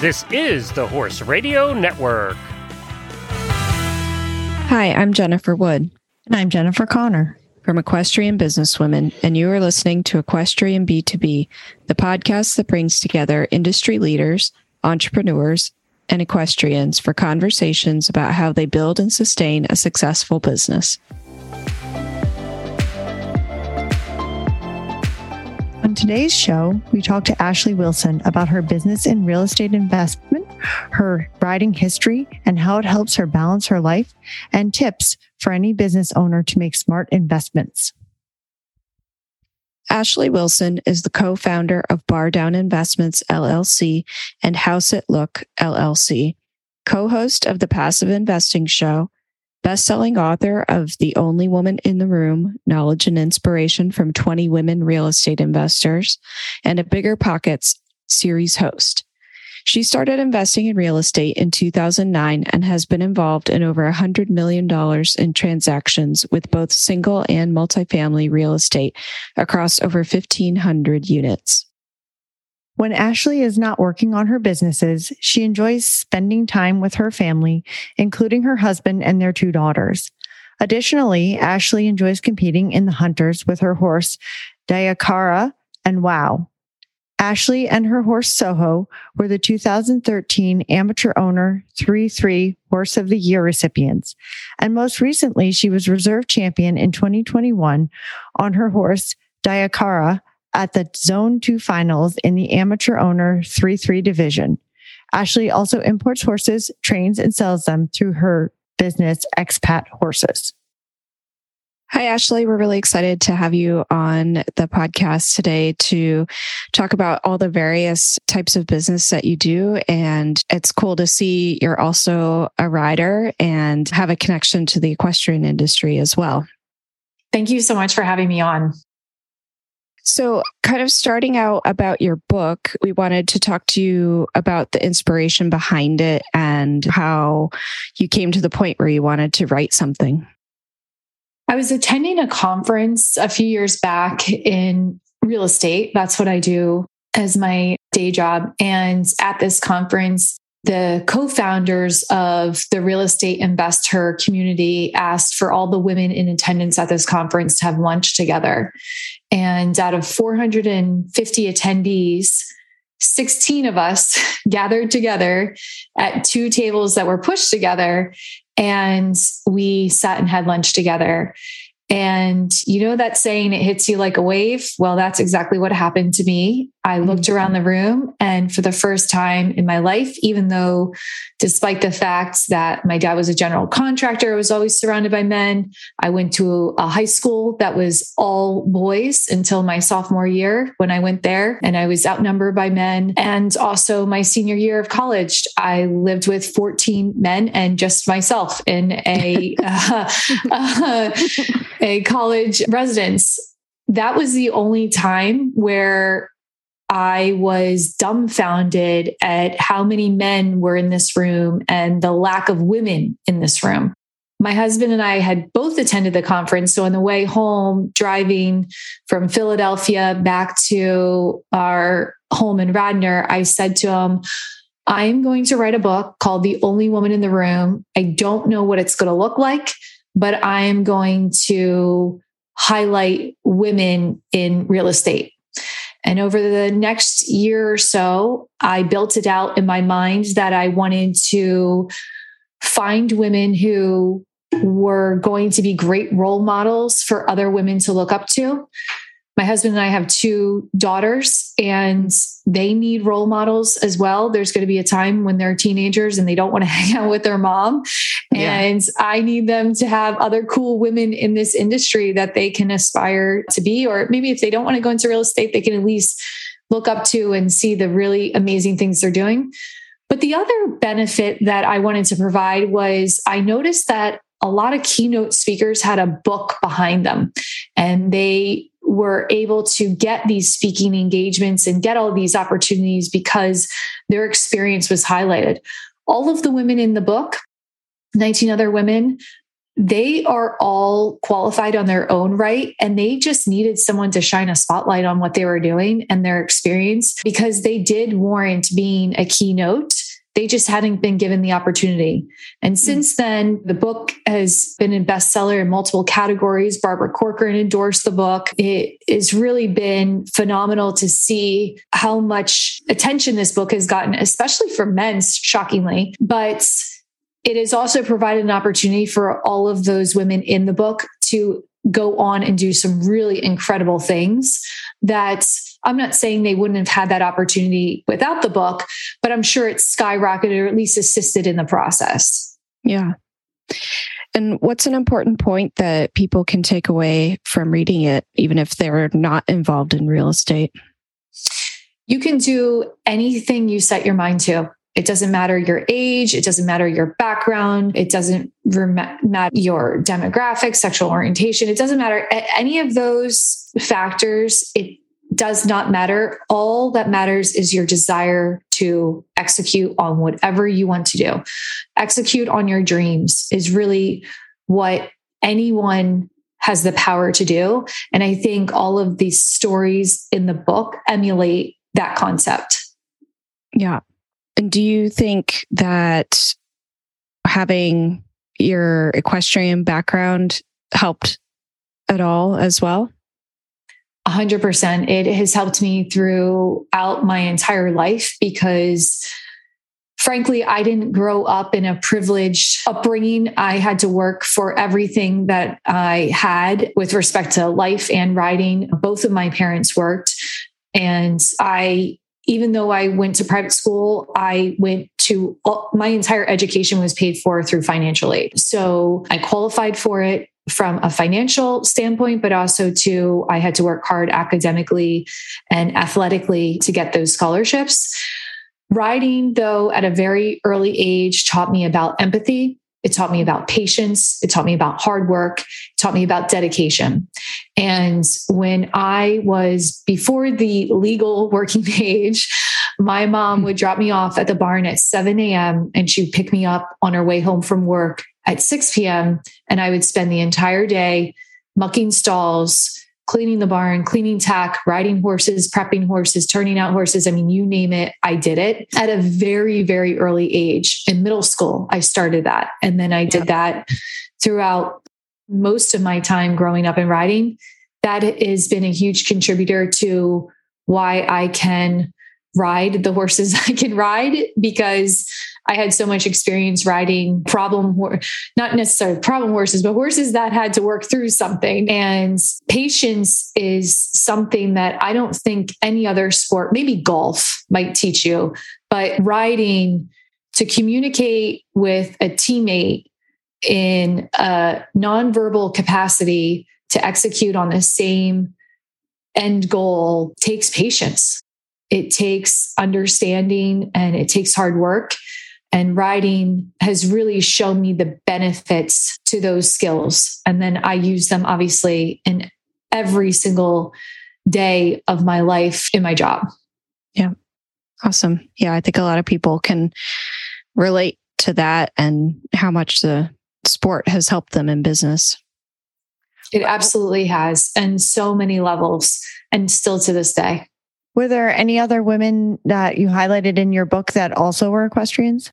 This is the Horse Radio Network. Hi, I'm Jennifer Wood. And I'm Jennifer Connor. From Equestrian Businesswomen, and you are listening to Equestrian B2B, the podcast that brings together industry leaders, entrepreneurs, and equestrians for conversations about how they build and sustain a successful business. Today's show, we talk to Ashley Wilson about her business in real estate investment, her riding history, and how it helps her balance her life, and tips for any business owner to make smart investments. Ashley Wilson is the co founder of Bar Down Investments LLC and House It Look LLC, co host of the Passive Investing Show, best-selling author of The Only Woman in the Room: Knowledge and Inspiration from 20 Women Real Estate Investors, and a BiggerPockets series host. She started investing in real estate in 2009 and has been involved in over $100 million in transactions with both single and multifamily real estate across over 1,500 units. When Ashley is not working on her businesses, she enjoys spending time with her family, including her husband and their two daughters. Additionally, Ashley enjoys competing in the hunters with her horse, Dayakara and Wow. Ashley and her horse Soho were the 2013 Amateur Owner 3 3 Horse of the Year recipients. And most recently, she was reserve champion in 2021 on her horse Dayakara at the Zone 2 finals in the Amateur Owner 3 3 division. Ashley also imports horses, trains, and sells them through her business, Expat Horses. Hi, Ashley. We're really excited to have you on the podcast today to talk about all the various types of business that you do. And it's cool to see you're also a rider and have a connection to the equestrian industry as well. Thank you so much for having me on. So, kind of starting out about your book, we wanted to talk to you about the inspiration behind it and how you came to the point where you wanted to write something. I was attending a conference a few years back in real estate. That's what I do as my day job. And at this conference, the co-founders of the real estate investor community asked for all the women in attendance at this conference to have lunch together and out of 450 attendees 16 of us gathered together at two tables that were pushed together and we sat and had lunch together and you know that saying, it hits you like a wave? Well, that's exactly what happened to me. I mm-hmm. looked around the room, and for the first time in my life, even though, despite the fact that my dad was a general contractor, I was always surrounded by men. I went to a high school that was all boys until my sophomore year when I went there, and I was outnumbered by men. And also, my senior year of college, I lived with 14 men and just myself in a. uh, uh, a college residence, that was the only time where I was dumbfounded at how many men were in this room and the lack of women in this room. My husband and I had both attended the conference. So on the way home, driving from Philadelphia back to our home in Radnor, I said to him, I'm going to write a book called The Only Woman in the Room. I don't know what it's going to look like but I'm going to highlight women in real estate. And over the next year or so, I built it out in my mind that I wanted to find women who were going to be great role models for other women to look up to my husband and I have two daughters and they need role models as well. There's going to be a time when they're teenagers and they don't want to hang out with their mom. And yeah. I need them to have other cool women in this industry that they can aspire to be. Or maybe if they don't want to go into real estate, they can at least look up to and see the really amazing things they're doing. But the other benefit that I wanted to provide was I noticed that a lot of keynote speakers had a book behind them and they were able to get these speaking engagements and get all these opportunities because their experience was highlighted. All of the women in the book, 19 other women, they are all qualified on their own right. And they just needed someone to shine a spotlight on what they were doing and their experience because they did warrant being a keynote they just hadn't been given the opportunity. And hmm. since then, the book has been a bestseller in multiple categories. Barbara Corcoran endorsed the book. It has really been phenomenal to see how much attention this book has gotten, especially for men, shockingly. But it has also provided an opportunity for all of those women in the book to go on and do some really incredible things that I'm not saying they wouldn't have had that opportunity without the book, but I'm sure it's skyrocketed or at least assisted in the process. Yeah. And what's an important point that people can take away from reading it, even if they're not involved in real estate? You can do anything you set your mind to. It doesn't matter your age. It doesn't matter your background. It doesn't matter your demographic, sexual orientation. It doesn't matter any of those factors. It does not matter. All that matters is your desire to execute on whatever you want to do. Execute on your dreams is really what anyone has the power to do. And I think all of these stories in the book emulate that concept. Yeah. And do you think that having your equestrian background helped at all as well? 100%. It has helped me throughout my entire life because frankly, I didn't grow up in a privileged upbringing. I had to work for everything that I had with respect to life and riding. Both of my parents worked. And I, even though I went to private school, I went to my entire education was paid for through financial aid. So I qualified for it from a financial standpoint, but also to I had to work hard academically and athletically to get those scholarships. Riding, though, at a very early age, taught me about empathy. It taught me about patience. It taught me about hard work. It taught me about dedication. And when I was before the legal working age, my mom would drop me off at the barn at 7 a.m. and she'd pick me up on her way home from work at 6 p.m. And I would spend the entire day mucking stalls, cleaning the barn, cleaning tack, riding horses, prepping horses, turning out horses. I mean, you name it, I did it at a very, very early age. In middle school, I started that. And then I did that throughout most of my time growing up and riding. That has been a huge contributor to why I can ride the horses I can ride because I had so much experience riding problem, not necessarily problem horses, but horses that had to work through something. And patience is something that I don't think any other sport, maybe golf might teach you, but riding to communicate with a teammate in a nonverbal capacity to execute on the same end goal takes patience. It takes understanding and it takes hard work. And riding has really shown me the benefits to those skills. And then I use them obviously in every single day of my life in my job. Yeah. Awesome. Yeah. I think a lot of people can relate to that and how much the sport has helped them in business. It absolutely has, and so many levels, and still to this day. Were there any other women that you highlighted in your book that also were equestrians?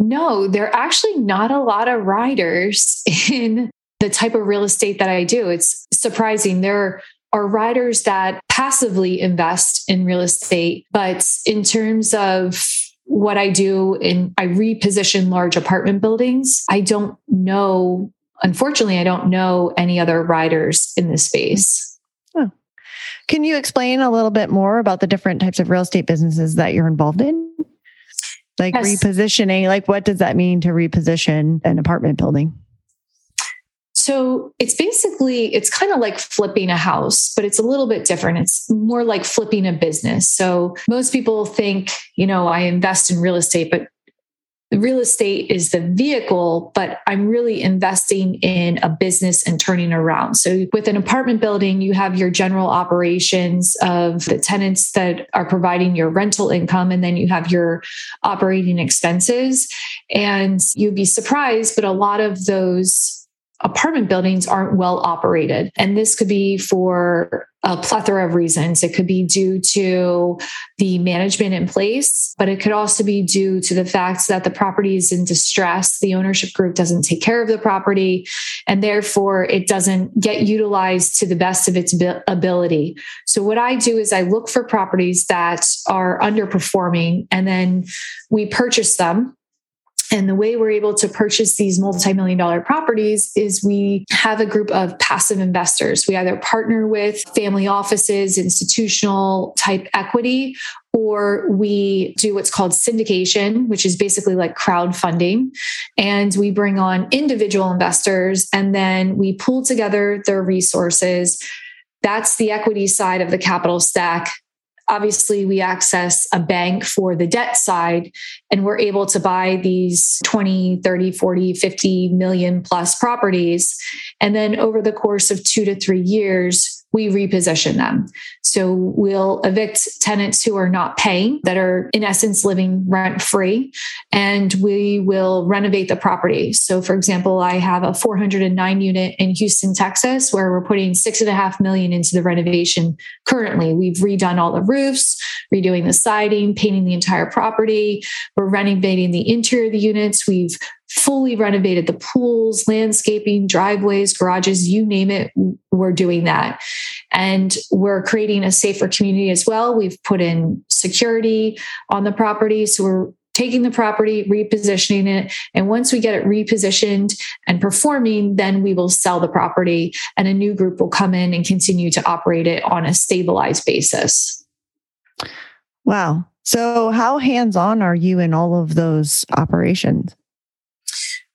No, there are actually not a lot of riders in the type of real estate that I do. It's surprising. There are riders that passively invest in real estate, but in terms of what I do in I reposition large apartment buildings, I don't know unfortunately I don't know any other riders in this space. Oh. Can you explain a little bit more about the different types of real estate businesses that you're involved in? Like yes. repositioning, like what does that mean to reposition an apartment building? So it's basically, it's kind of like flipping a house, but it's a little bit different. It's more like flipping a business. So most people think, you know, I invest in real estate, but real estate is the vehicle, but I'm really investing in a business and turning around. So with an apartment building, you have your general operations of the tenants that are providing your rental income, and then you have your operating expenses. And you'd be surprised, but a lot of those apartment buildings aren't well operated. And this could be for a plethora of reasons. It could be due to the management in place, but it could also be due to the fact that the property is in distress. The ownership group doesn't take care of the property, and therefore it doesn't get utilized to the best of its ability. So, what I do is I look for properties that are underperforming, and then we purchase them and the way we're able to purchase these multi-million dollar properties is we have a group of passive investors. We either partner with family offices, institutional type equity, or we do what's called syndication, which is basically like crowdfunding. And we bring on individual investors and then we pull together their resources. That's the equity side of the capital stack obviously we access a bank for the debt side and we're able to buy these 20 30 40 50 million plus properties. And then over the course of 2 to 3 years we reposition them. So we'll evict tenants who are not paying, that are in essence living rent free, and we will renovate the property. So, for example, I have a 409 unit in Houston, Texas, where we're putting six and a half million into the renovation currently. We've redone all the roofs, redoing the siding, painting the entire property. We're renovating the interior of the units. We've fully renovated the pools, landscaping, driveways, garages, you name it, we're doing that. And we're creating a safer community as well. We've put in security on the property. So we're taking the property, repositioning it. And once we get it repositioned and performing, then we will sell the property and a new group will come in and continue to operate it on a stabilized basis. Wow. So, how hands on are you in all of those operations?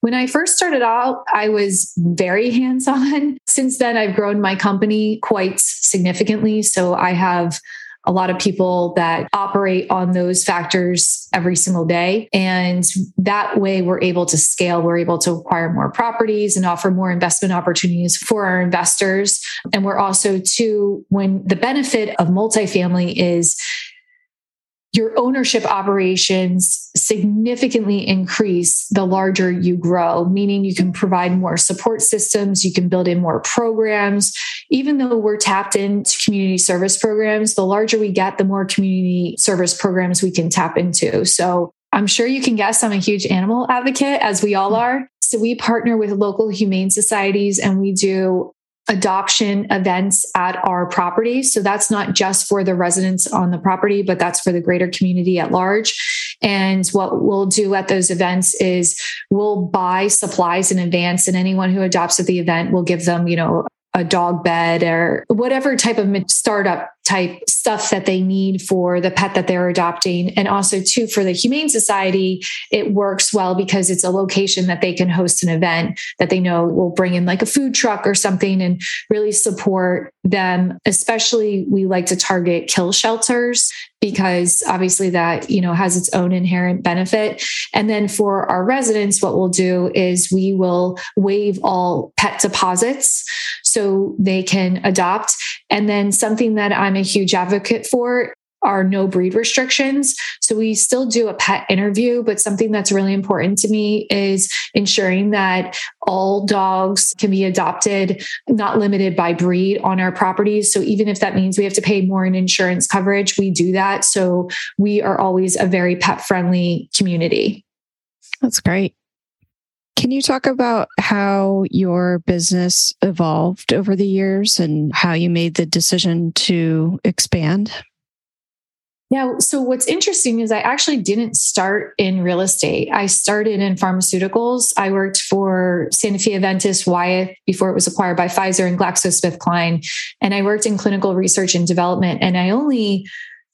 When I first started out, I was very hands on. Since then, I've grown my company quite significantly. So I have a lot of people that operate on those factors every single day. And that way, we're able to scale, we're able to acquire more properties and offer more investment opportunities for our investors. And we're also, too, when the benefit of multifamily is your ownership operations significantly increase the larger you grow, meaning you can provide more support systems, you can build in more programs. Even though we're tapped into community service programs, the larger we get, the more community service programs we can tap into. So I'm sure you can guess I'm a huge animal advocate, as we all are. So we partner with local humane societies and we do adoption events at our property. So that's not just for the residents on the property, but that's for the greater community at large. And what we'll do at those events is we'll buy supplies in advance and anyone who adopts at the event will give them, you know, a dog bed or whatever type of startup type stuff that they need for the pet that they're adopting. And also, too, for the Humane Society, it works well because it's a location that they can host an event that they know will bring in like a food truck or something and really support them. Especially, we like to target kill shelters because obviously that you know has its own inherent benefit and then for our residents what we'll do is we will waive all pet deposits so they can adopt and then something that i'm a huge advocate for are no breed restrictions. So we still do a pet interview, but something that's really important to me is ensuring that all dogs can be adopted, not limited by breed on our properties. So even if that means we have to pay more in insurance coverage, we do that. So we are always a very pet friendly community. That's great. Can you talk about how your business evolved over the years and how you made the decision to expand? Yeah. So what's interesting is I actually didn't start in real estate. I started in pharmaceuticals. I worked for Sanofi Aventis Wyeth before it was acquired by Pfizer and GlaxoSmithKline. And I worked in clinical research and development. And I only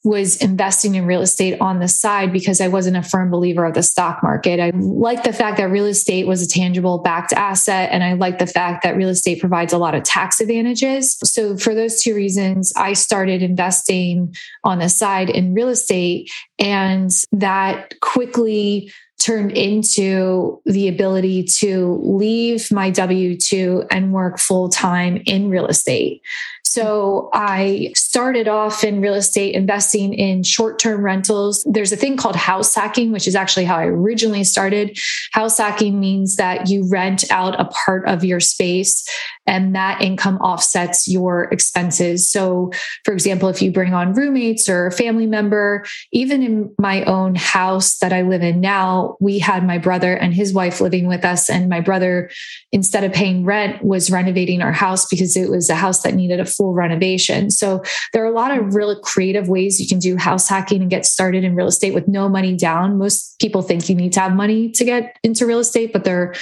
was investing in real estate on the side because I wasn't a firm believer of the stock market. I like the fact that real estate was a tangible backed asset. And I like the fact that real estate provides a lot of tax advantages. So, for those two reasons, I started investing on the side in real estate. And that quickly turned into the ability to leave my W 2 and work full time in real estate. So I started off in real estate investing in short term rentals. There's a thing called house hacking, which is actually how I originally started. House hacking means that you rent out a part of your space and that income offsets your expenses. So, for example, if you bring on roommates or a family member, even in my own house that I live in now, we had my brother and his wife living with us. And my brother, instead of paying rent, was renovating our house because it was a house that needed a full renovation. So, there are a lot of really creative ways you can do house hacking and get started in real estate with no money down. Most people think you need to have money to get into real estate, but there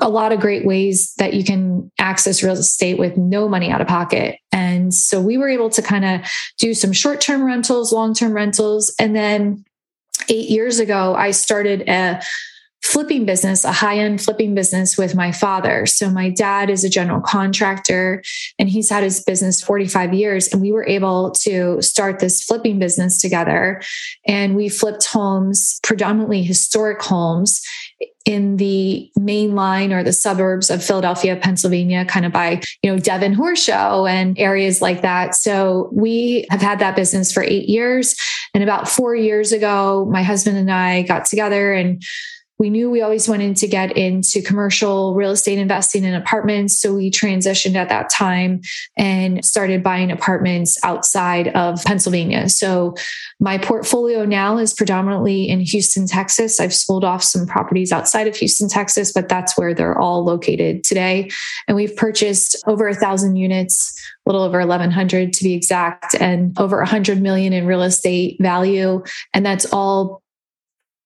a lot of great ways that you can access real estate with no money out of pocket. And so we were able to kind of do some short term rentals, long term rentals. And then eight years ago, I started a flipping business, a high end flipping business with my father. So my dad is a general contractor and he's had his business 45 years. And we were able to start this flipping business together. And we flipped homes, predominantly historic homes in the main line or the suburbs of Philadelphia, Pennsylvania, kind of by, you know, Devon Horseshow and areas like that. So we have had that business for eight years. And about four years ago, my husband and I got together and we knew we always wanted to get into commercial real estate investing in apartments. So we transitioned at that time and started buying apartments outside of Pennsylvania. So my portfolio now is predominantly in Houston, Texas. I've sold off some properties outside of Houston, Texas, but that's where they're all located today. And we've purchased over a thousand units a little over 1100 to be exact and over 100 million in real estate value and that's all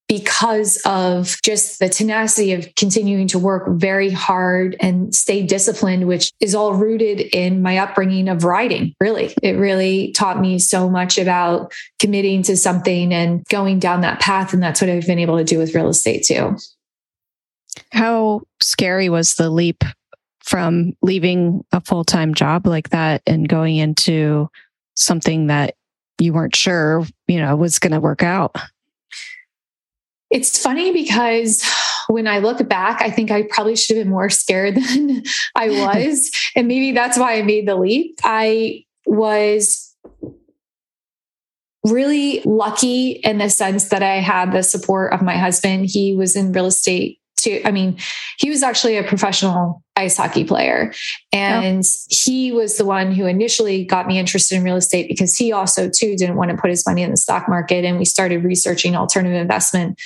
because of just the tenacity of continuing to work very hard and stay disciplined, which is all rooted in my upbringing of riding. Really, it really taught me so much about committing to something and going down that path. And that's what I've been able to do with real estate too. How scary was the leap from leaving a full time job like that and going into something that you weren't sure, you know, was going to work out? It's funny because when I look back, I think I probably should have been more scared than I was. and maybe that's why I made the leap. I was really lucky in the sense that I had the support of my husband. He was in real estate too. I mean, he was actually a professional ice hockey player. Oh. And oh. he was the one who initially got me interested in real estate because he also too didn't want to put his money in the stock market. And we started researching alternative investment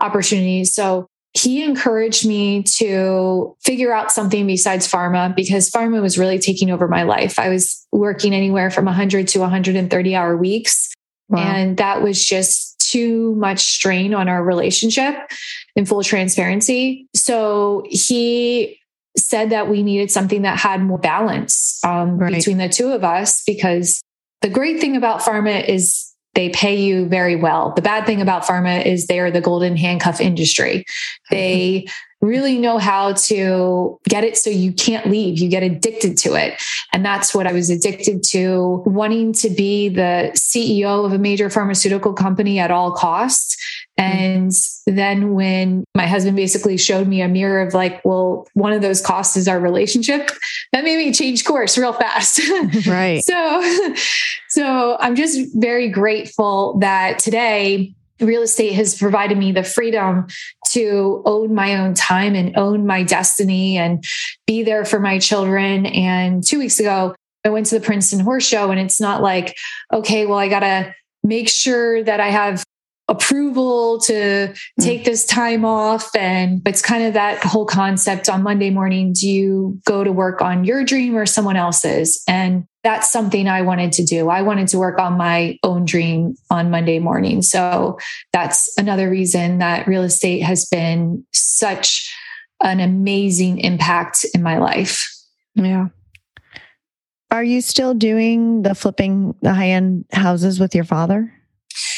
opportunities. So he encouraged me to figure out something besides pharma because pharma was really taking over my life. I was working anywhere from 100 to 130 hour weeks. Wow. And that was just too much strain on our relationship in full transparency. So he said that we needed something that had more balance um, right. between the two of us because the great thing about pharma is they pay you very well. The bad thing about pharma is they are the golden handcuff industry. They really know how to get it so you can't leave. You get addicted to it. And that's what I was addicted to wanting to be the CEO of a major pharmaceutical company at all costs. And then when my husband basically showed me a mirror of like, well, one of those costs is our relationship, that made me change course real fast. Right. so, so I'm just very grateful that today real estate has provided me the freedom to own my own time and own my destiny and be there for my children. And two weeks ago, I went to the Princeton Horse Show, and it's not like, okay, well, I got to make sure that I have approval to hmm. take this time off. And it's kind of that whole concept on Monday morning do you go to work on your dream or someone else's? And that's something I wanted to do. I wanted to work on my own dream on Monday morning. So that's another reason that real estate has been such an amazing impact in my life. Yeah. Are you still doing the flipping the high end houses with your father?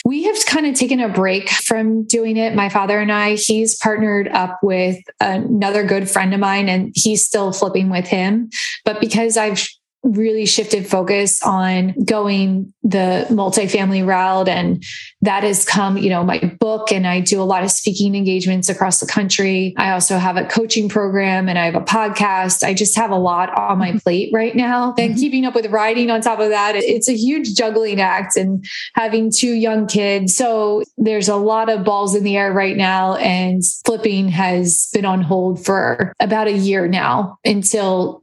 We have kind of taken a break from doing it. My father and I, he's partnered up with another good friend of mine and he's still flipping with him. But because I've really shifted focus on going the multifamily route. And that has come, you know, my book, and I do a lot of speaking engagements across the country. I also have a coaching program and I have a podcast. I just have a lot on my mm-hmm. plate right now. And mm-hmm. keeping up with writing on top of that, it's a huge juggling act and having two young kids. So there's a lot of balls in the air right now. And flipping has been on hold for about a year now until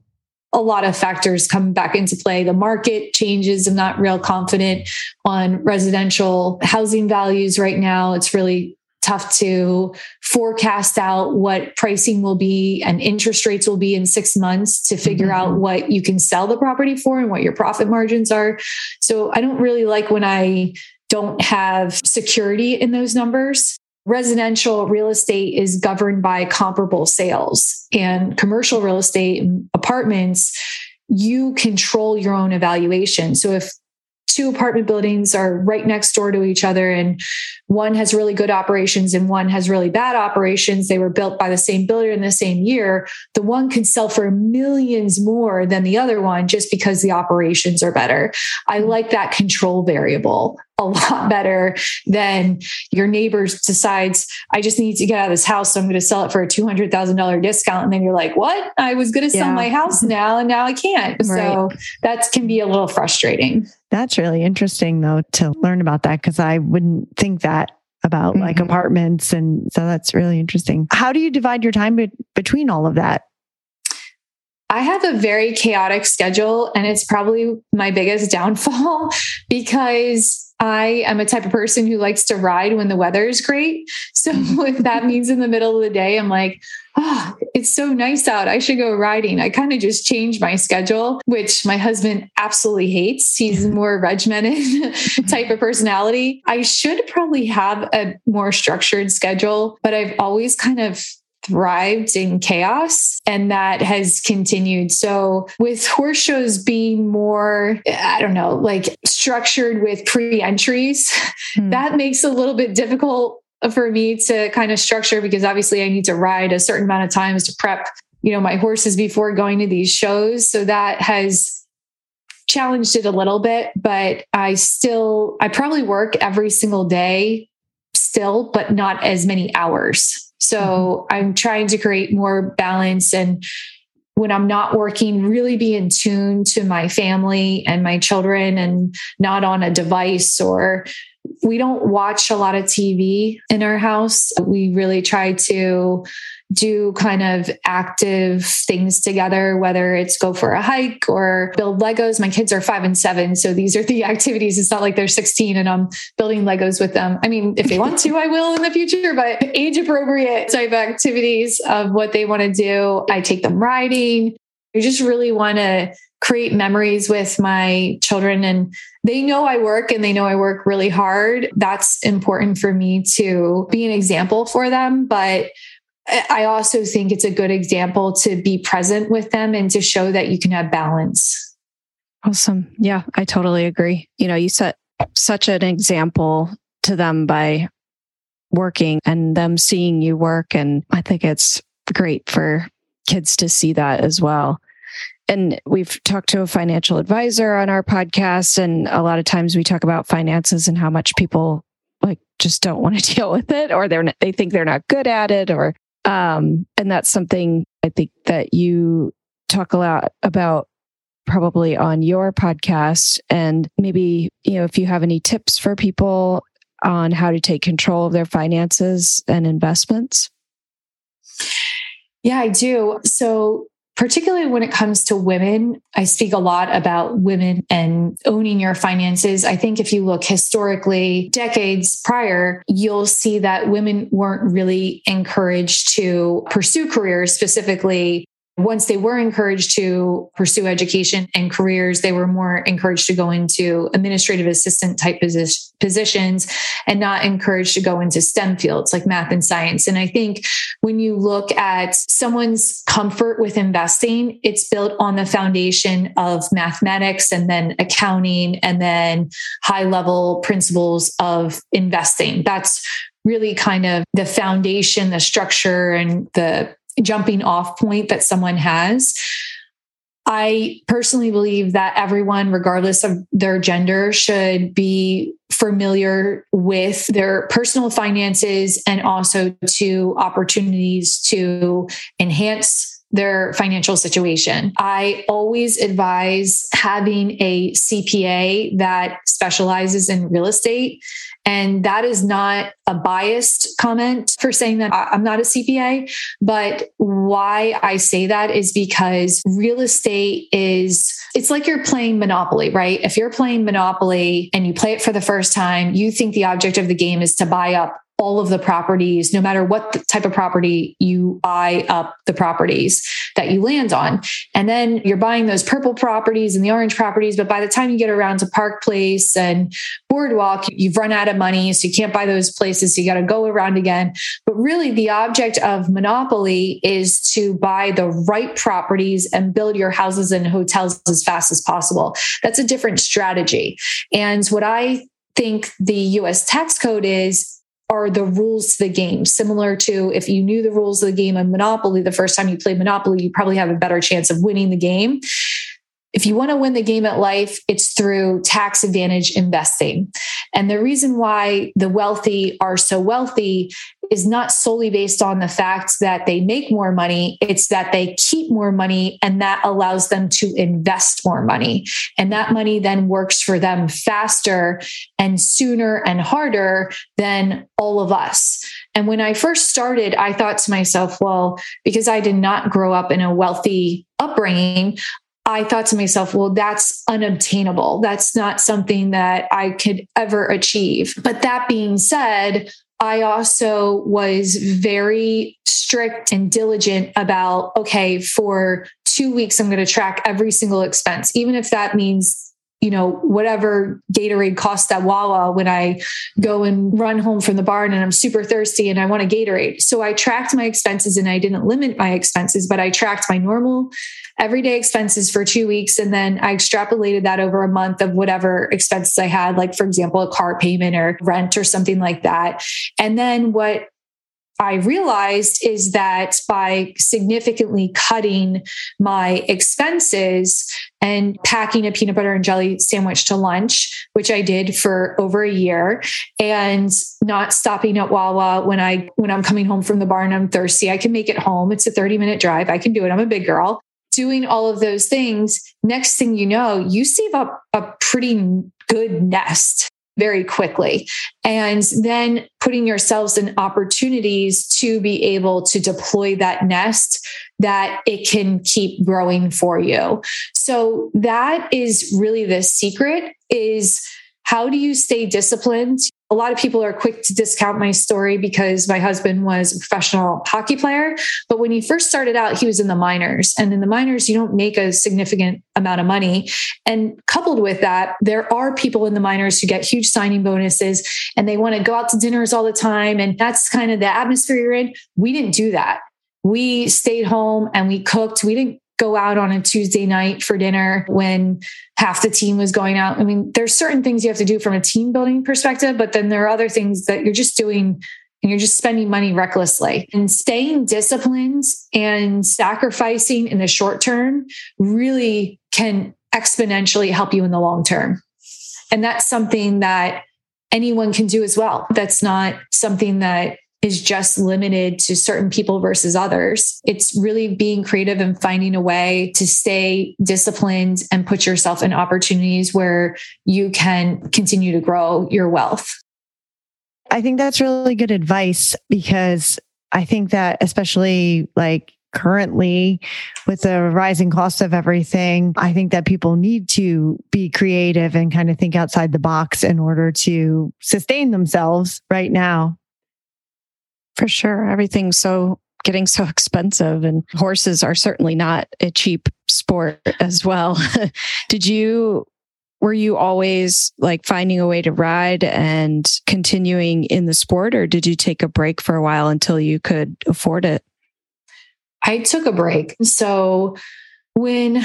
a lot of factors come back into play. The market changes. I'm not real confident on residential housing values right now. It's really tough to forecast out what pricing will be and interest rates will be in six months to figure mm-hmm. out what you can sell the property for and what your profit margins are. So I don't really like when I don't have security in those numbers residential real estate is governed by comparable sales and commercial real estate apartments you control your own evaluation. So if two apartment buildings are right next door to each other and one has really good operations and one has really bad operations they were built by the same builder in the same year the one can sell for millions more than the other one just because the operations are better. I mm-hmm. like that control variable a lot better than your neighbor decides I just need to get out of this house, so I'm going to sell it for a two hundred thousand dollar discount, and then you're like, "What? I was going to yeah. sell my house now, and now I can't." Right. So that can be a little frustrating. That's really interesting, though, to learn about that because I wouldn't think that about mm-hmm. like apartments, and so that's really interesting. How do you divide your time be- between all of that? I have a very chaotic schedule, and it's probably my biggest downfall because I am a type of person who likes to ride when the weather is great. So if that means in the middle of the day, I'm like, oh, it's so nice out. I should go riding. I kind of just change my schedule, which my husband absolutely hates. He's more regimented type of personality. I should probably have a more structured schedule, but I've always kind of thrived in chaos and that has continued. So with horse shows being more, I don't know, like structured with pre entries, mm. that makes it a little bit difficult for me to kind of structure because obviously I need to ride a certain amount of times to prep, you know, my horses before going to these shows. So that has challenged it a little bit, but I still, I probably work every single day still, but not as many hours. So mm-hmm. I'm trying to create more balance and when I'm not working, really be in tune to my family and my children and not on a device or we don't watch a lot of TV in our house. We really try to do kind of active things together, whether it's go for a hike or build Legos. My kids are five and seven. So these are the activities. It's not like they're 16 and I'm building Legos with them. I mean, if they want to, I will in the future, but age appropriate type activities of what they want to do. I take them riding. I just really want to create memories with my children and they know I work and they know I work really hard. That's important for me to be an example for them. But I also think it's a good example to be present with them and to show that you can have balance. Awesome. Yeah, I totally agree. You know, you set such an example to them by working and them seeing you work. And I think it's great for kids to see that as well. And we've talked to a financial advisor on our podcast. And a lot of times we talk about finances and how much people like just don't want to deal with it or they're not, they think they're not good at it or um, and that's something I think that you talk a lot about probably on your podcast. And maybe, you know, if you have any tips for people on how to take control of their finances and investments. Yeah, I do. So particularly when it comes to women, I speak a lot about women and owning your finances. I think if you look historically, decades prior, you'll see that women weren't really encouraged to pursue careers, specifically once they were encouraged to pursue education and careers, they were more encouraged to go into administrative assistant type positions and not encouraged to go into STEM fields like math and science. And I think when you look at someone's comfort with investing, it's built on the foundation of mathematics and then accounting and then high level principles of investing. That's really kind of the foundation, the structure, and the jumping off point that someone has. I personally believe that everyone, regardless of their gender, should be familiar with their personal finances and also to opportunities to enhance their financial situation. I always advise having a CPA that specializes in real estate. And that is not a biased comment for saying that I'm not a CPA. But why I say that is because real estate is, it's like you're playing Monopoly, right? If you're playing Monopoly and you play it for the first time, you think the object of the game is to buy up all of the properties, no matter what type of property you buy up the properties that you land on. And then you're buying those purple properties and the orange properties. But by the time you get around to Park Place and Boardwalk, you've run out of money. So you can't buy those places. So you got to go around again. But really, the object of Monopoly is to buy the right properties and build your houses and hotels as fast as possible. That's a different strategy. And what I think the US tax code is are the rules to the game. Similar to if you knew the rules of the game in Monopoly the first time you played Monopoly, you probably have a better chance of winning the game. If you want to win the game at life, it's through tax advantage investing. And the reason why the wealthy are so wealthy is not solely based on the fact that they make more money, it's that they keep more money and that allows them to invest more money. And that money then works for them faster and sooner and harder than all of us. And when I first started, I thought to myself, well, because I did not grow up in a wealthy upbringing, I thought to myself, well, that's unobtainable. That's not something that I could ever achieve. But that being said, I also was very strict and diligent about, okay, for two weeks, I'm going to track every single expense, even if that means you know, whatever Gatorade costs at Wawa when I go and run home from the barn and I'm super thirsty and I want a Gatorade. So I tracked my expenses and I didn't limit my expenses, but I tracked my normal everyday expenses for two weeks. And then I extrapolated that over a month of whatever expenses I had, like, for example, a car payment or rent or something like that. And then what I realized is that by significantly cutting my expenses and packing a peanut butter and jelly sandwich to lunch, which I did for over a year, and not stopping at Wawa when I when I'm coming home from the barn I'm thirsty, I can make it home. It's a 30 minute drive. I can do it. I'm a big girl. Doing all of those things, next thing you know, you save up a pretty good nest very quickly. And then putting yourselves in opportunities to be able to deploy that nest that it can keep growing for you. So that is really the secret is how do you stay disciplined? A lot of people are quick to discount my story because my husband was a professional hockey player. But when he first started out, he was in the minors. And in the minors, you don't make a significant amount of money. And coupled with that, there are people in the minors who get huge signing bonuses and they want to go out to dinners all the time. And that's kind of the atmosphere you're in. We didn't do that. We stayed home and we cooked. We didn't go out on a Tuesday night for dinner when half the team was going out. I mean, there's certain things you have to do from a team building perspective, but then there are other things that you're just doing and you're just spending money recklessly. And staying disciplined and sacrificing in the short term really can exponentially help you in the long term. And that's something that anyone can do as well. That's not something that is just limited to certain people versus others. It's really being creative and finding a way to stay disciplined and put yourself in opportunities where you can continue to grow your wealth. I think that's really good advice because I think that, especially like currently with the rising cost of everything, I think that people need to be creative and kind of think outside the box in order to sustain themselves right now. For sure. Everything's so getting so expensive and horses are certainly not a cheap sport as well. Did you were you always like finding a way to ride and continuing in the sport or did you take a break for a while until you could afford it? I took a break. So when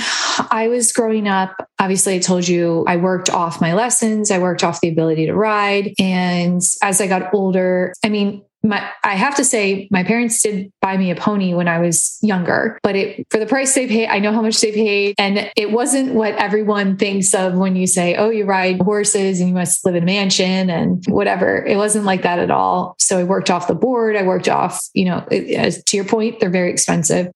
I was growing up, obviously, I told you I worked off my lessons, I worked off the ability to ride. And as I got older, I mean, my I have to say my parents did buy me a pony when I was younger, but it for the price they paid, I know how much they paid, and it wasn't what everyone thinks of when you say, "Oh, you ride horses and you must live in a mansion and whatever." It wasn't like that at all. So I worked off the board. I worked off, you know, it, as to your point, they're very expensive.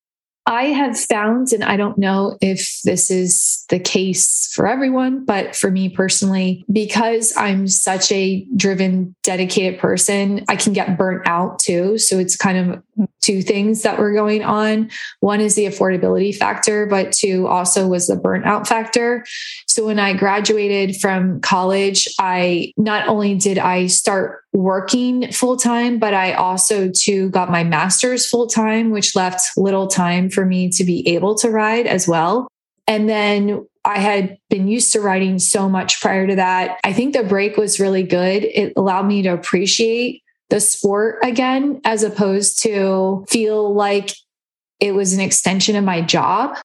I have found, and I don't know if this is the case for everyone, but for me personally, because I'm such a driven, dedicated person, I can get burnt out too. So it's kind of two things that were going on. One is the affordability factor, but two also was the burnout factor. So when I graduated from college, I not only did I start working full time, but I also too got my master's full time, which left little time for me to be able to ride as well. And then I had been used to riding so much prior to that. I think the break was really good. It allowed me to appreciate the sport again, as opposed to feel like it was an extension of my job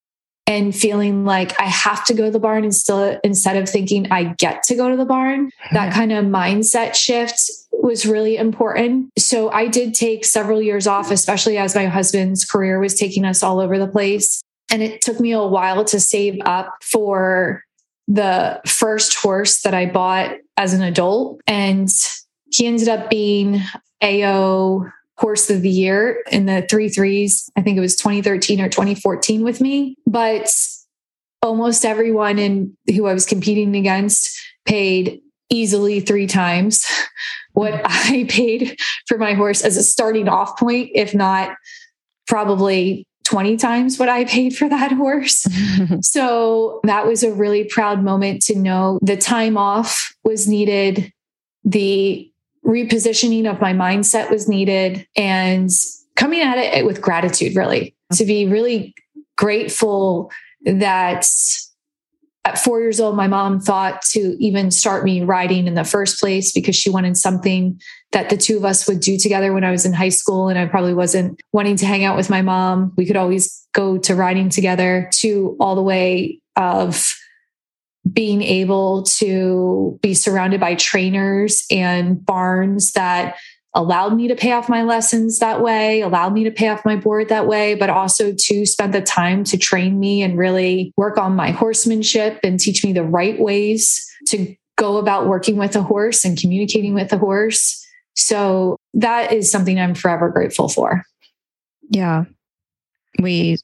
and feeling like I have to go to the barn and still instead of thinking I get to go to the barn. That mm-hmm. kind of mindset shift was really important. So I did take several years off, especially as my husband's career was taking us all over the place. And it took me a while to save up for the first horse that I bought as an adult. And he ended up being AO horse of the year in the three threes. I think it was 2013 or 2014 with me. But almost everyone in who I was competing against paid easily three times what mm-hmm. I paid for my horse as a starting off point, if not probably 20 times what I paid for that horse. so that was a really proud moment to know the time off was needed, the repositioning of my mindset was needed, and coming at it with gratitude, really, to be really grateful that at four years old, my mom thought to even start me riding in the first place because she wanted something that the two of us would do together when I was in high school. And I probably wasn't wanting to hang out with my mom. We could always go to riding together to all the way of being able to be surrounded by trainers and barns that allowed me to pay off my lessons that way, allowed me to pay off my board that way, but also to spend the time to train me and really work on my horsemanship and teach me the right ways to go about working with a horse and communicating with a horse. So that is something I'm forever grateful for. Yeah. We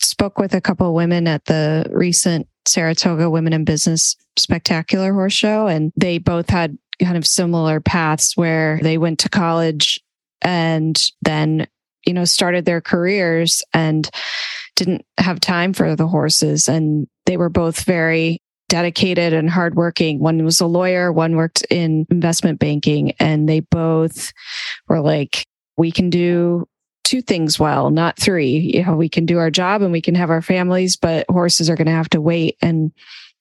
spoke with a couple of women at the recent Saratoga Women in Business Spectacular Horse Show, and they both had kind of similar paths where they went to college and then, you know, started their careers and didn't have time for the horses. And they were both very dedicated and hardworking. One was a lawyer, one worked in investment banking, and they both were like, we can do two things well, not three. You know, we can do our job and we can have our families, but horses are going to have to wait. And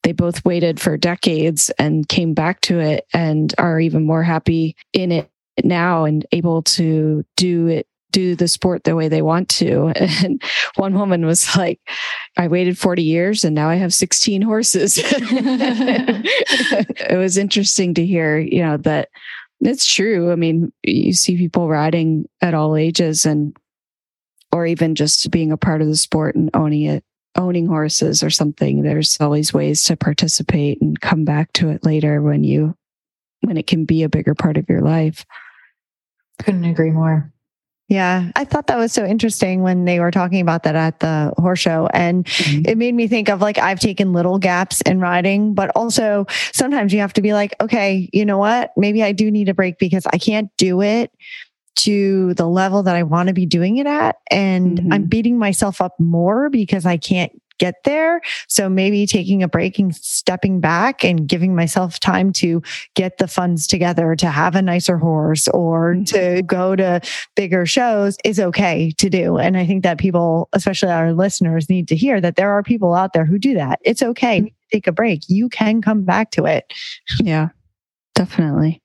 they both waited for decades and came back to it and are even more happy in it now and able to do it do the sport the way they want to. And one woman was like, I waited 40 years and now I have 16 horses. it was interesting to hear, you know, that it's true. I mean, you see people riding at all ages and, or even just being a part of the sport and owning it owning horses or something, there's always ways to participate and come back to it later when you when it can be a bigger part of your life. Couldn't agree more. Yeah, I thought that was so interesting when they were talking about that at the horse show. And mm-hmm. it made me think of like, I've taken little gaps in riding, but also sometimes you have to be like, okay, you know what? Maybe I do need a break because I can't do it to the level that I want to be doing it at. And mm-hmm. I'm beating myself up more because I can't get there. So maybe taking a break and stepping back and giving myself time to get the funds together to have a nicer horse or mm-hmm. to go to bigger shows is okay to do. And I think that people, especially our listeners, need to hear that there are people out there who do that. It's okay. Mm-hmm. Take a break. You can come back to it. Yeah, definitely.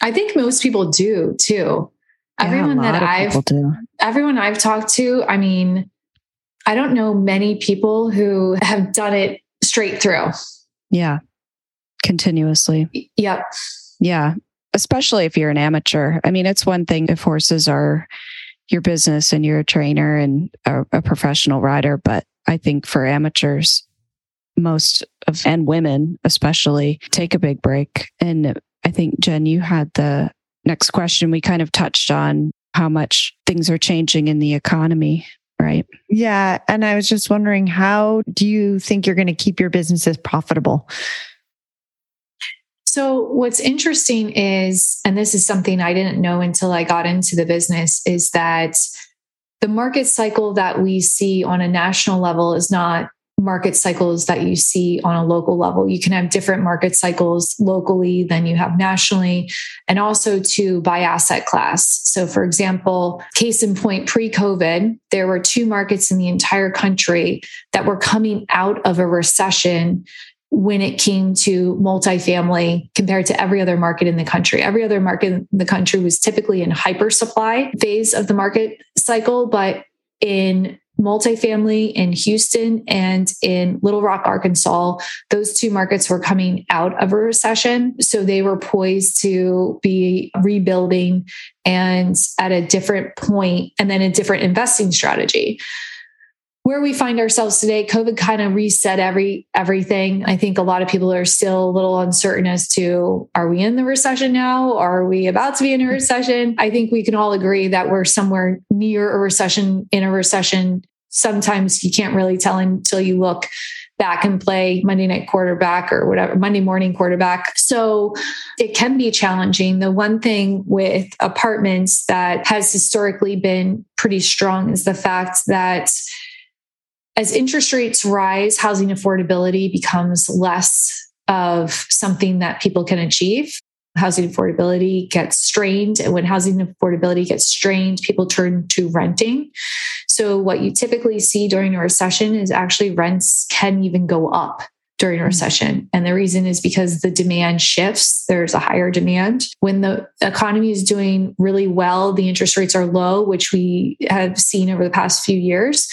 I think most people do too everyone that I've everyone I've talked to, I mean, I don't know many people who have done it straight through. Yeah. Continuously. Yep. Yeah. especially if you're an amateur. I mean, it's one thing if horses are your business and you're a trainer and a, a professional rider, but I think for amateurs, most of and women especially take a big break. And I think Jen, you had the next question. We kind of touched on how much things are changing in the economy, right? Yeah. And I was just wondering, how do you think you're going to keep your businesses profitable? So, what's interesting is, and this is something I didn't know until I got into the business, is that the market cycle that we see on a national level is not market cycles that you see on a local level. You can have different market cycles locally than you have nationally, and also to by asset class. So, for example, case in point, pre COVID, there were two markets in the entire country that were coming out of a recession when it came to multifamily compared to every other market in the country. Every other market in the country was typically in hyper supply phase of the market cycle, but in multifamily in Houston and in Little Rock, Arkansas, those two markets were coming out of a recession. So they were poised to be rebuilding and at a different point and then a different investing strategy. Where we find ourselves today covid kind of reset every everything. I think a lot of people are still a little uncertain as to are we in the recession now? Are we about to be in a recession? I think we can all agree that we're somewhere near a recession in a recession sometimes you can't really tell until you look back and play Monday night quarterback or whatever, Monday morning quarterback. So it can be challenging. The one thing with apartments that has historically been pretty strong is the fact that as interest rates rise, housing affordability becomes less of something that people can achieve. Housing affordability gets strained. And when housing affordability gets strained, people turn to renting. So, what you typically see during a recession is actually rents can even go up during a mm. recession. And the reason is because the demand shifts. There's a higher demand. When the economy is doing really well, the interest rates are low, which we have seen over the past few years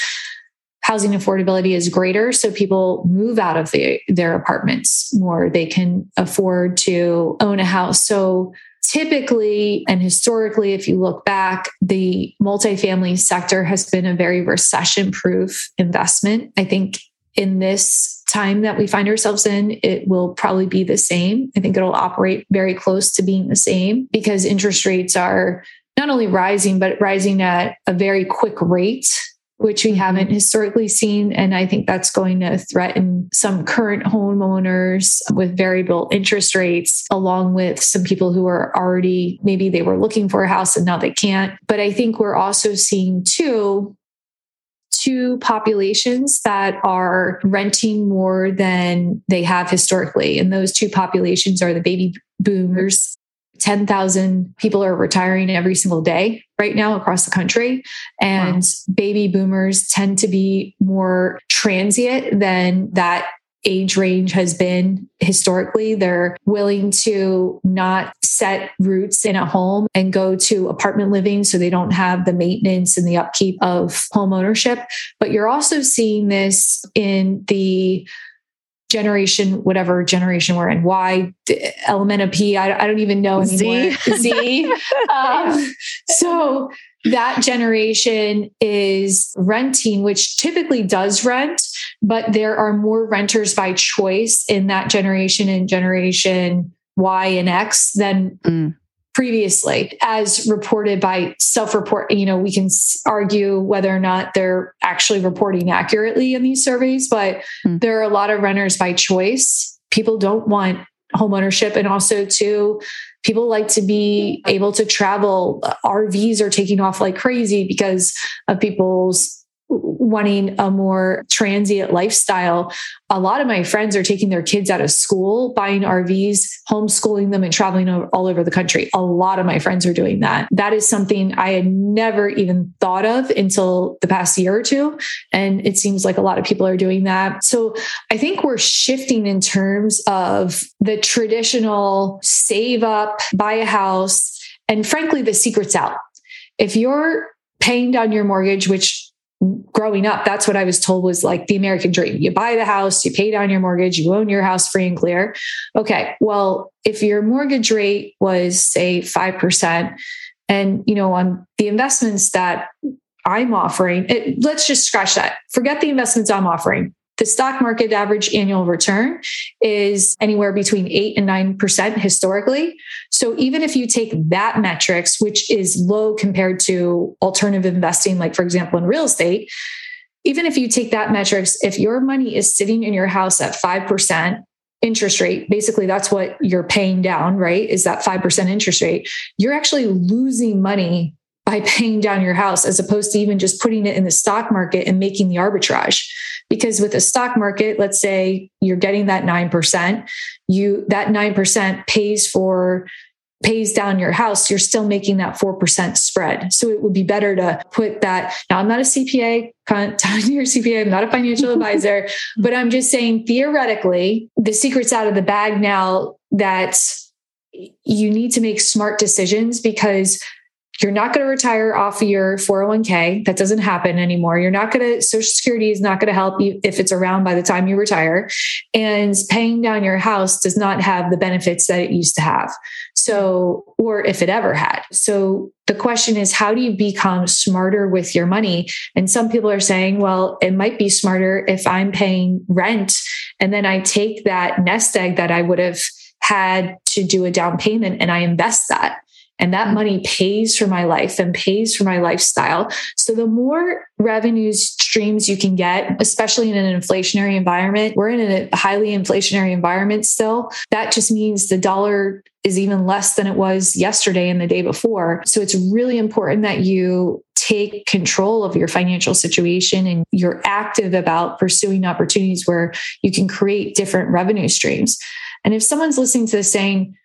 housing affordability is greater so people move out of the, their apartments more they can afford to own a house so typically and historically if you look back the multifamily sector has been a very recession proof investment. I think in this time that we find ourselves in it will probably be the same. I think it'll operate very close to being the same because interest rates are not only rising but rising at a very quick rate which we haven't mm-hmm. historically seen. And I think that's going to threaten some current homeowners with variable interest rates, along with some people who are already maybe they were looking for a house and now they can't. But I think we're also seeing too two populations that are renting more than they have historically. And those two populations are the baby boomers 10,000 people are retiring every single day right now across the country. And wow. baby boomers tend to be more transient than that age range has been historically. They're willing to not set roots in a home and go to apartment living so they don't have the maintenance and the upkeep of home ownership. But you're also seeing this in the generation, whatever generation we're in, Y, element of P, I, I don't even know anymore. Z. Z. Um, so that generation is renting, which typically does rent, but there are more renters by choice in that generation and generation Y and X than mm previously as reported by self-report you know we can argue whether or not they're actually reporting accurately in these surveys but mm. there are a lot of renters by choice people don't want home ownership and also too people like to be able to travel rvs are taking off like crazy because of people's wanting a more transient lifestyle, a lot of my friends are taking their kids out of school, buying RVs, homeschooling them, and traveling all over the country. A lot of my friends are doing that. That is something I had never even thought of until the past year or two. And it seems like a lot of people are doing that. So I think we're shifting in terms of the traditional save up, buy a house. And frankly, the secret's out. If you're paying down your mortgage, which growing up, that's what I was told was like the American dream. You buy the house, you pay down your mortgage, you own your house free and clear. Okay. Well, if your mortgage rate was say 5%, and you know, on the investments that I'm offering, it, let's just scratch that. Forget the investments I'm offering. The stock market average annual return is anywhere between 8 and 9% historically. So even if you take that metrics, which is low compared to alternative investing, like for example, in real estate, even if you take that metrics, if your money is sitting in your house at 5%, interest rate basically that's what you're paying down right is that 5% interest rate you're actually losing money by paying down your house as opposed to even just putting it in the stock market and making the arbitrage because with the stock market let's say you're getting that 9% you that 9% pays for pays down your house you're still making that 4% spread. So it would be better to put that now i'm not a cpa to your cpa i'm not a financial advisor but i'm just saying theoretically the secret's out of the bag now that you need to make smart decisions because you're not going to retire off of your 401k. That doesn't happen anymore. You're not going to, Social Security is not going to help you if it's around by the time you retire. And paying down your house does not have the benefits that it used to have. So, or if it ever had. So the question is, how do you become smarter with your money? And some people are saying, well, it might be smarter if I'm paying rent and then I take that nest egg that I would have had to do a down payment and I invest that and that money pays for my life and pays for my lifestyle. So the more revenue streams you can get, especially in an inflationary environment, we're in a highly inflationary environment still. That just means the dollar is even less than it was yesterday and the day before. So it's really important that you take control of your financial situation and you're active about pursuing opportunities where you can create different revenue streams. And if someone's listening to this saying,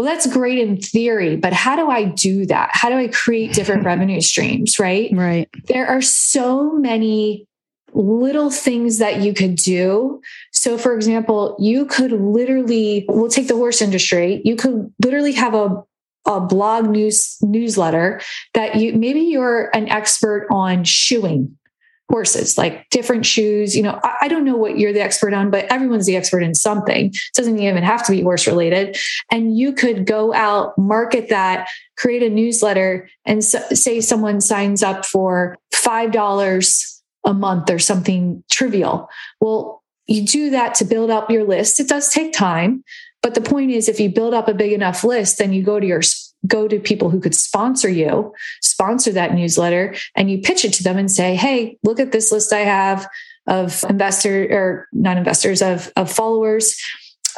well, that's great in theory, but how do I do that? How do I create different revenue streams? Right. Right. There are so many little things that you could do. So, for example, you could literally, we'll take the horse industry, you could literally have a a blog news newsletter that you maybe you're an expert on shoeing horses, like different shoes. You know, I, I, don't know what you're the expert on, but everyone's the expert in something. It doesn't even have to be horse related. And you could go out, market that, create a newsletter, and so, say someone signs up for $5 a month or something trivial. Well, you do that to build up your list. It does take time. But the point is, if you build up a big enough list, then you go to your go to people who could sponsor you, sponsor that newsletter, and you pitch it to them and say, hey, look at this list I have of investor or not investors of, of followers.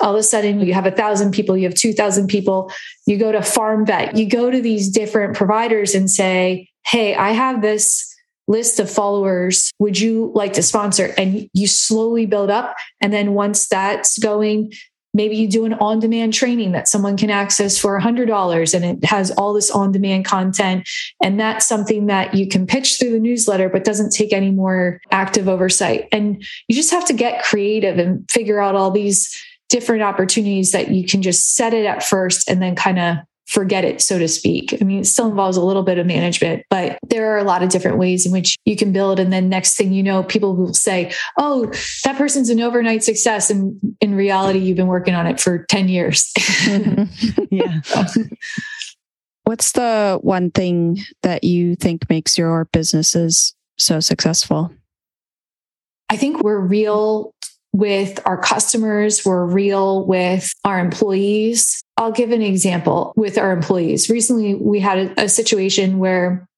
All of a sudden, you have a thousand people, you have 2,000 people. You go to Farm Vet, you go to these different providers and say, hey, I have this list of followers. Would you like to sponsor? And you slowly build up. And then once that's going, Maybe you do an on demand training that someone can access for $100 and it has all this on demand content. And that's something that you can pitch through the newsletter, but doesn't take any more active oversight. And you just have to get creative and figure out all these different opportunities that you can just set it at first and then kind of forget it, so to speak. I mean, it still involves a little bit of management, but there are a lot of different ways in which you can build. And then next thing you know, people will say, oh, that person's an overnight success. And in reality, you've been working on it for 10 years. mm-hmm. Yeah. What's the one thing that you think makes your businesses so successful? I think we're real with our customers, we're real with our employees. I'll give an example with our employees. Recently, we had a, a situation where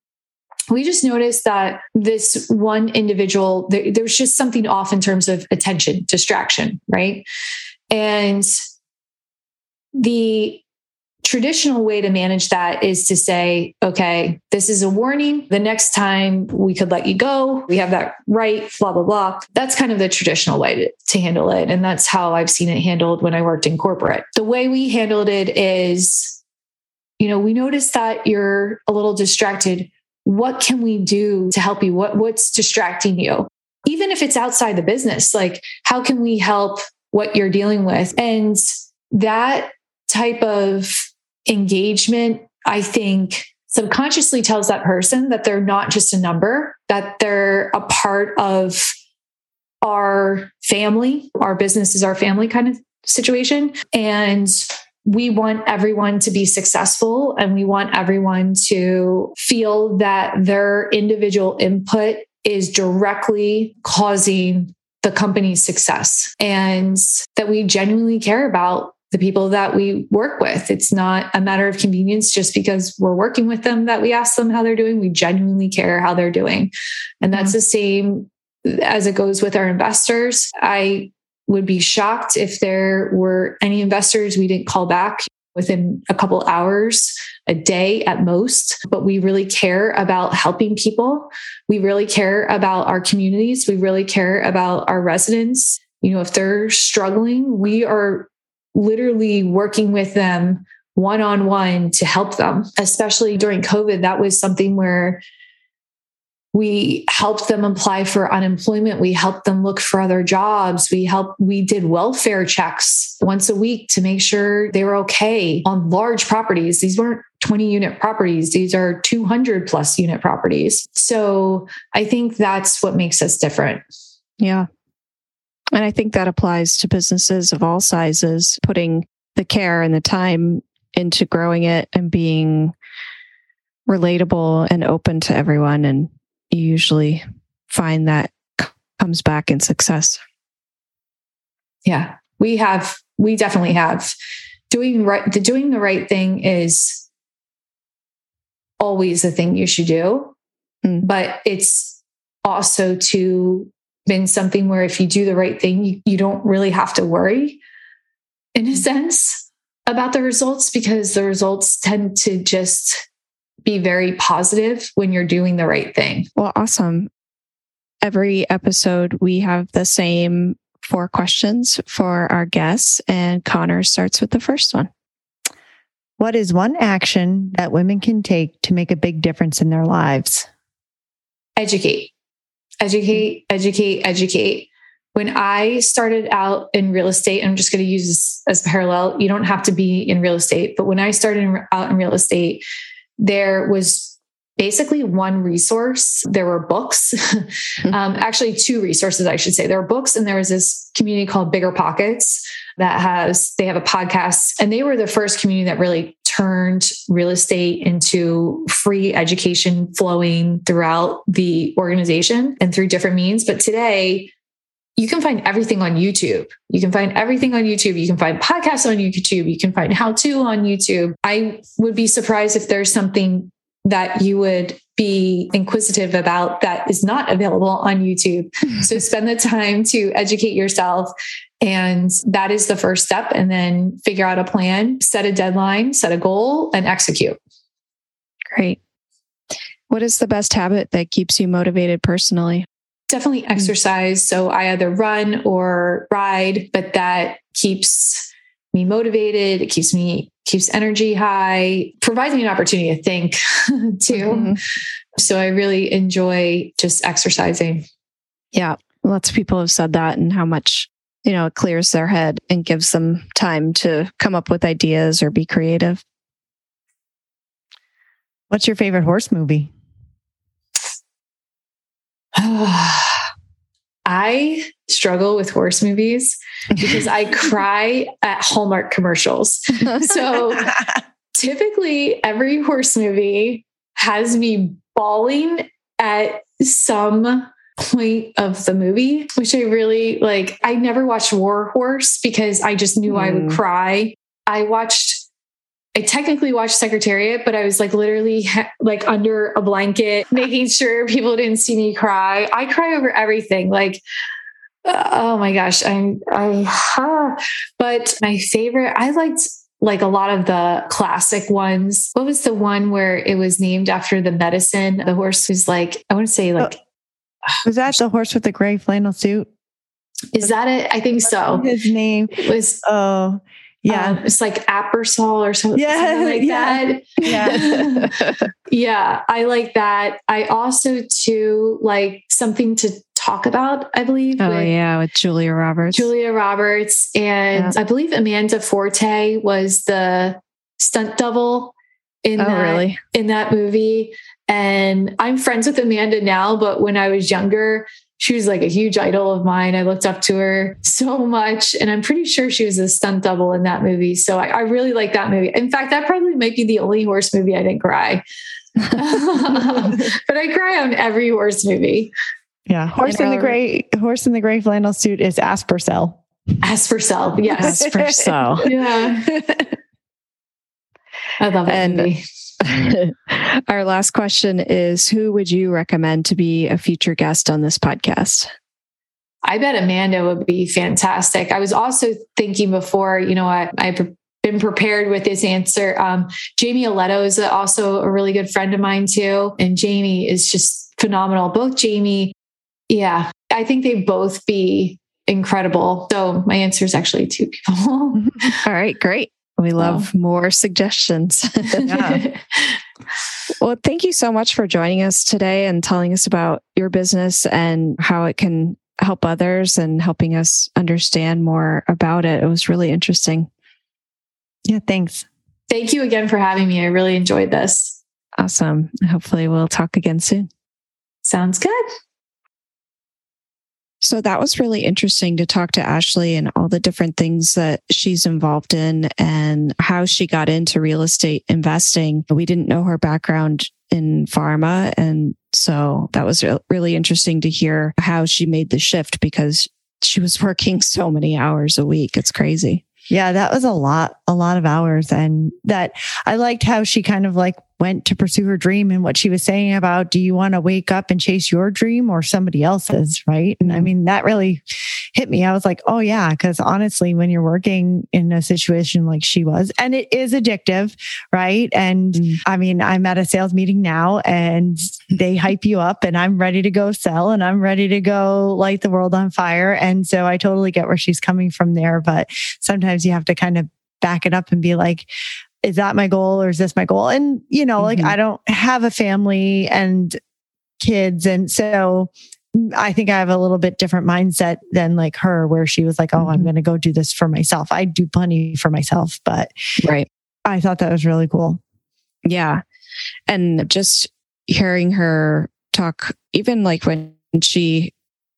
we just noticed that this one individual, there, there was just something off in terms of attention, distraction, right? And the traditional way to manage that is to say, okay, this is a warning. The next time we could let you go. We have that right, blah, blah, blah. That's kind of the traditional way to, to handle it. And that's how I've seen it handled when I worked in corporate. The way we handled it is, you know, we noticed that you're a little distracted. What can we do to help you? What, what's distracting you? Even if it's outside the business, like how can we help what you're dealing with? And that type of engagement, I think subconsciously tells that person that they're not just a number, that they're a part of our family, our business is our family kind of situation. And we want everyone to be successful and we want everyone to feel that their individual input is directly causing the company's success and that we genuinely care about the people that we work with. It's not a matter of convenience just because we're working with them that we ask them how they're doing. We genuinely care how they're doing. And that's mm-hmm. the same as it goes with our investors. I would be shocked if there were any investors we didn't call back within a couple hours a day at most but we really care about helping people we really care about our communities we really care about our residents you know if they're struggling we are literally working with them one on one to help them especially during covid. That was something where we helped them apply for unemployment. We helped them look for other jobs. We helped we did welfare checks once a week to make sure they were okay on large properties. These weren't 20 unit properties. These are 200 plus unit properties. So i think that's what makes us different. Yeah and i think that applies to businesses of all sizes putting the care and the time into growing it and being relatable and open to everyone and you usually find that comes back in success. Yeah, we have, we definitely have. Doing right, the doing the right thing is always the thing you should do, mm. but it's also to been something where if you do the right thing, you, you don't really have to worry in a mm. sense about the results because the results tend to just be very positive when you're doing the right thing. Well, awesome. Every episode, we have the same four questions for our guests, and Connor starts with the first one. What is one action that women can take to make a big difference in their lives? Educate, educate, educate, educate. When I started out in real estate, I'm just going to use this as a parallel. You don't have to be in real estate, but when I started out in real estate, there was basically one resource. There were books, um, actually, two resources, I should say. There were books, and there was this community called BiggerPockets that has, they have a podcast, and they were the first community that really turned real estate into free education flowing throughout the organization and through different means. But today, you can find everything on YouTube. You can find everything on YouTube. You can find podcasts on YouTube. You can find how to on YouTube. I would be surprised if there's something that you would be inquisitive about that is not available on YouTube. so spend the time to educate yourself. And that is the first step. And then figure out a plan, set a deadline, set a goal, and execute. Great. What is the best habit that keeps you motivated personally? definitely mm. exercise. So I either run or ride, but that keeps me motivated. It keeps me keeps energy high, provides me an opportunity to think too. Mm-hmm. So I really enjoy just exercising. Yeah. Lots of people have said that and how much, you know, it clears their head and gives them time to come up with ideas or be creative. What's your favorite horse movie? I struggle with horse movies because I cry at Hallmark commercials. So typically, every horse movie has me bawling at some point of the movie, which I really like. I never watched War Horse because I just knew mm. I would hmm. cry. I watched I technically watched Secretariat, but I was like literally like under a blanket, making sure people didn't see me cry. I cry over everything. Like, uh, oh my gosh, I'm, I, huh. but my favorite, I liked like a lot of the classic ones. What was the one where it was named after the medicine? The horse was like, I want to say like, oh, was that the horse with the gray flannel suit? Is that it? I think so. His name it was, oh, yeah. Um, it's like Appersol or something, yeah, something like yeah. that. Yeah. yeah. I like that. I also too like something to talk about, I believe. Oh with yeah, with Julia Roberts. Julia Roberts. And yeah. I believe Amanda Forte was the stunt double in oh, that really? in that movie. And I'm friends with Amanda now, but when I was younger, she was like a huge idol of mine. I looked up to her so much. And I'm pretty sure she was a stunt double in that movie. So I, I really like that movie. In fact, that probably might be the only horse movie I didn't cry. but I cry on every horse movie. Yeah. Horse in the gray horse in the gray flannel suit is Aspercel. Aspercel, yes. Aspercel. yeah. I love that And- movie. Our last question is Who would you recommend to be a future guest on this podcast? I bet Amanda would be fantastic. I was also thinking before, you know, I, I've been prepared with this answer. Um, Jamie Aletto is also a really good friend of mine too. And Jamie is just phenomenal. Both Jamie, yeah, I think they both be incredible. So my answer is actually two people. All right, great. We love more suggestions. Yeah. well, thank you so much for joining us today and telling us about your business and how it can help others and helping us understand more about it. It was really interesting. Yeah, thanks. Thank you again for having me. I really enjoyed this. Awesome. Hopefully, we'll talk again soon. Sounds good. So that was really interesting to talk to Ashley and all the different things that she's involved in and how she got into real estate investing. We didn't know her background in pharma. And so that was really interesting to hear how she made the shift because she was working so many hours a week. It's crazy. Yeah, that was a lot, a lot of hours. And that I liked how she kind of like went to pursue her dream and what she was saying about do you want to wake up and chase your dream or somebody else's? Right. And I mean, that really hit me. I was like, oh, yeah. Because honestly, when you're working in a situation like she was, and it is addictive, right? And Mm. I mean, I'm at a sales meeting now and they hype you up, and I'm ready to go sell and I'm ready to go light the world on fire. And so I totally get where she's coming from there. But sometimes you have to kind of back it up and be like, is that my goal or is this my goal? And, you know, like Mhm. I don't have a family and kids. And so I think I have a little bit different mindset than like her, where she was like, oh, I'm Mhm. going to go do this for myself. I do plenty for myself, but Right. I thought that was really cool. Yeah. And just hearing her talk, even like when she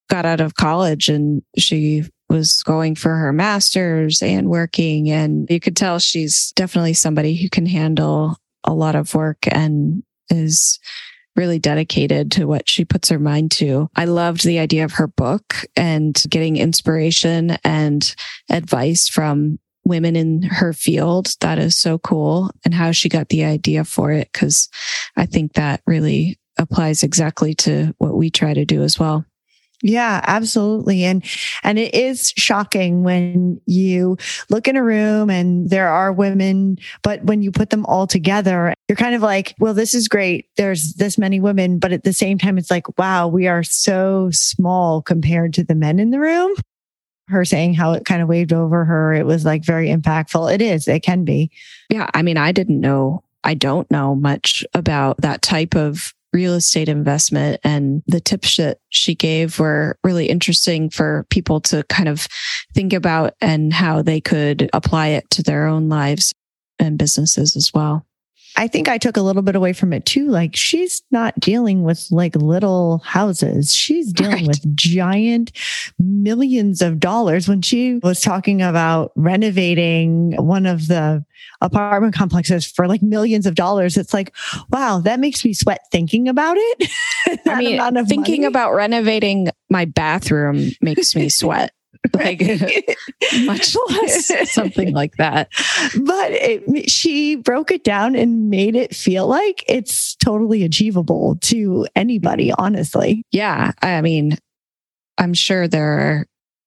got out of college and she was going for her master's and working, and you could tell she's definitely somebody who can handle a lot of work and is really dedicated to what she puts her mind to. I loved the idea of her book and getting inspiration and advice from women in her field. That is so cool. And how she got the idea for it. Cause I think that really applies exactly to what we try to do as well. Yeah, absolutely. And and it is shocking when you look in a room and there are women, but when you put them all together, you're kind of like, well, this is great. There's this many women, but at the same time it's like, wow, we are so small compared to the men in the room. Her saying how it kind of waved over her, it was like very impactful. It is, it can be. Yeah. I mean, I didn't know, I don't know much about that type of real estate investment and the tips that she gave were really interesting for people to kind of think about and how they could apply it to their own lives and businesses as well. I think I took a little bit away from it too. Like she's not dealing with like little houses. She's dealing Right. with giant millions of dollars when she was talking about renovating one of the apartment complexes for like millions of dollars. It's like, wow, that makes me sweat thinking about it. I mean, thinking money. about renovating my bathroom makes me sweat. like much less something like that. but it, she broke it down and made it feel like it's totally achievable to anybody, honestly. Yeah. I mean, I'm sure there are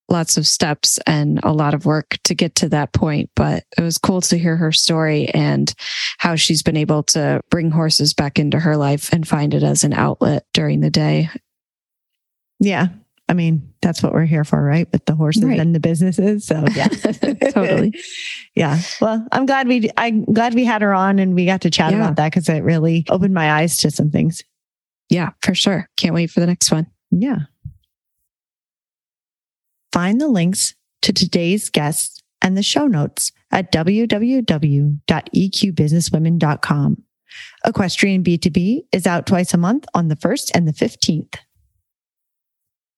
lots of steps and a lot of work to get to that point, but it was cool to hear her story and how she's been able to bring horses back into her life and find it as an outlet during the day. Yeah. I mean, that's what we're here for, right? With the horses Right. and the businesses. So yeah. totally. yeah. Well, I'm glad we I'm glad we had her on and we got to chat Yeah. about that because it really opened my eyes to some things. Yeah, for sure. Can't wait for the next one. Yeah. Find the links to today's guests and the show notes at www.eqbusinesswomen.com. Equestrian B2B is out twice a month on the 1st and the 15th.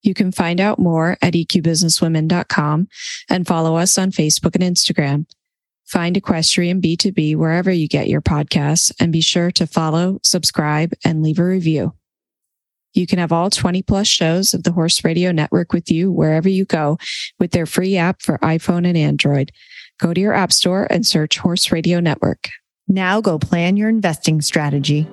You can find out more at eqbusinesswomen.com and follow us on Facebook and Instagram. Find Equestrian B2B wherever you get your podcasts and be sure to follow, subscribe, and leave a review. You can have all 20 plus shows of the Horse Radio Network with you wherever you go with their free app for iPhone and Android. Go to your app store and search Horse Radio Network. Now go plan your investing strategy.